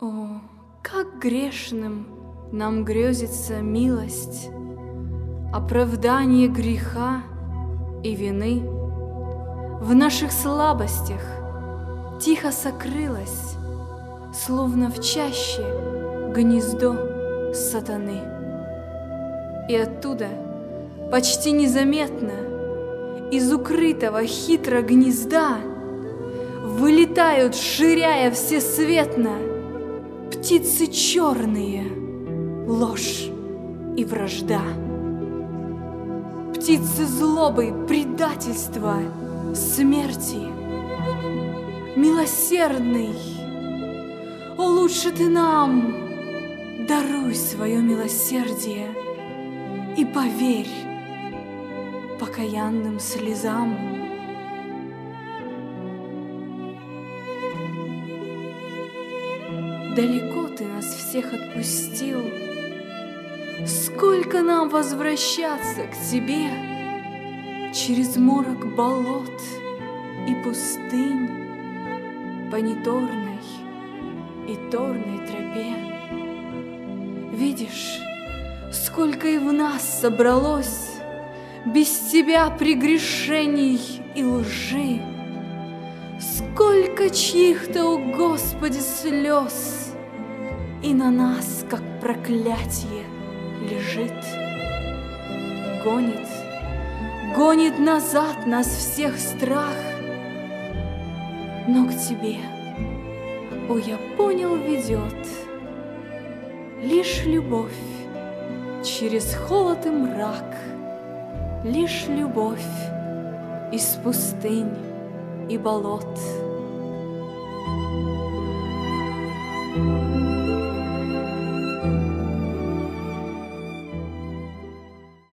О, как грешным нам грезится милость, Оправдание греха и вины В наших слабостях тихо сокрылось, Словно в чаще гнездо сатаны. И оттуда почти незаметно Из укрытого хитро гнезда Вылетают, ширяя всесветно, Птицы черные, ложь и вражда. Птицы злобы, предательства, смерти. Милосердный, о, лучше ты нам даруй свое милосердие и поверь покаянным слезам. Далеко ты нас всех отпустил, Сколько нам возвращаться к тебе Через морок болот и пустынь По неторной и торной тропе. Видишь, сколько и в нас собралось Без тебя прегрешений и лжи, Сколько чьих-то, о Господи, слез, И на нас, как проклятие, лежит. Гонит, гонит назад нас всех страх, Но к тебе, о, я понял, ведет Лишь любовь через холод и мрак, Лишь любовь из пустынь и болот. thank you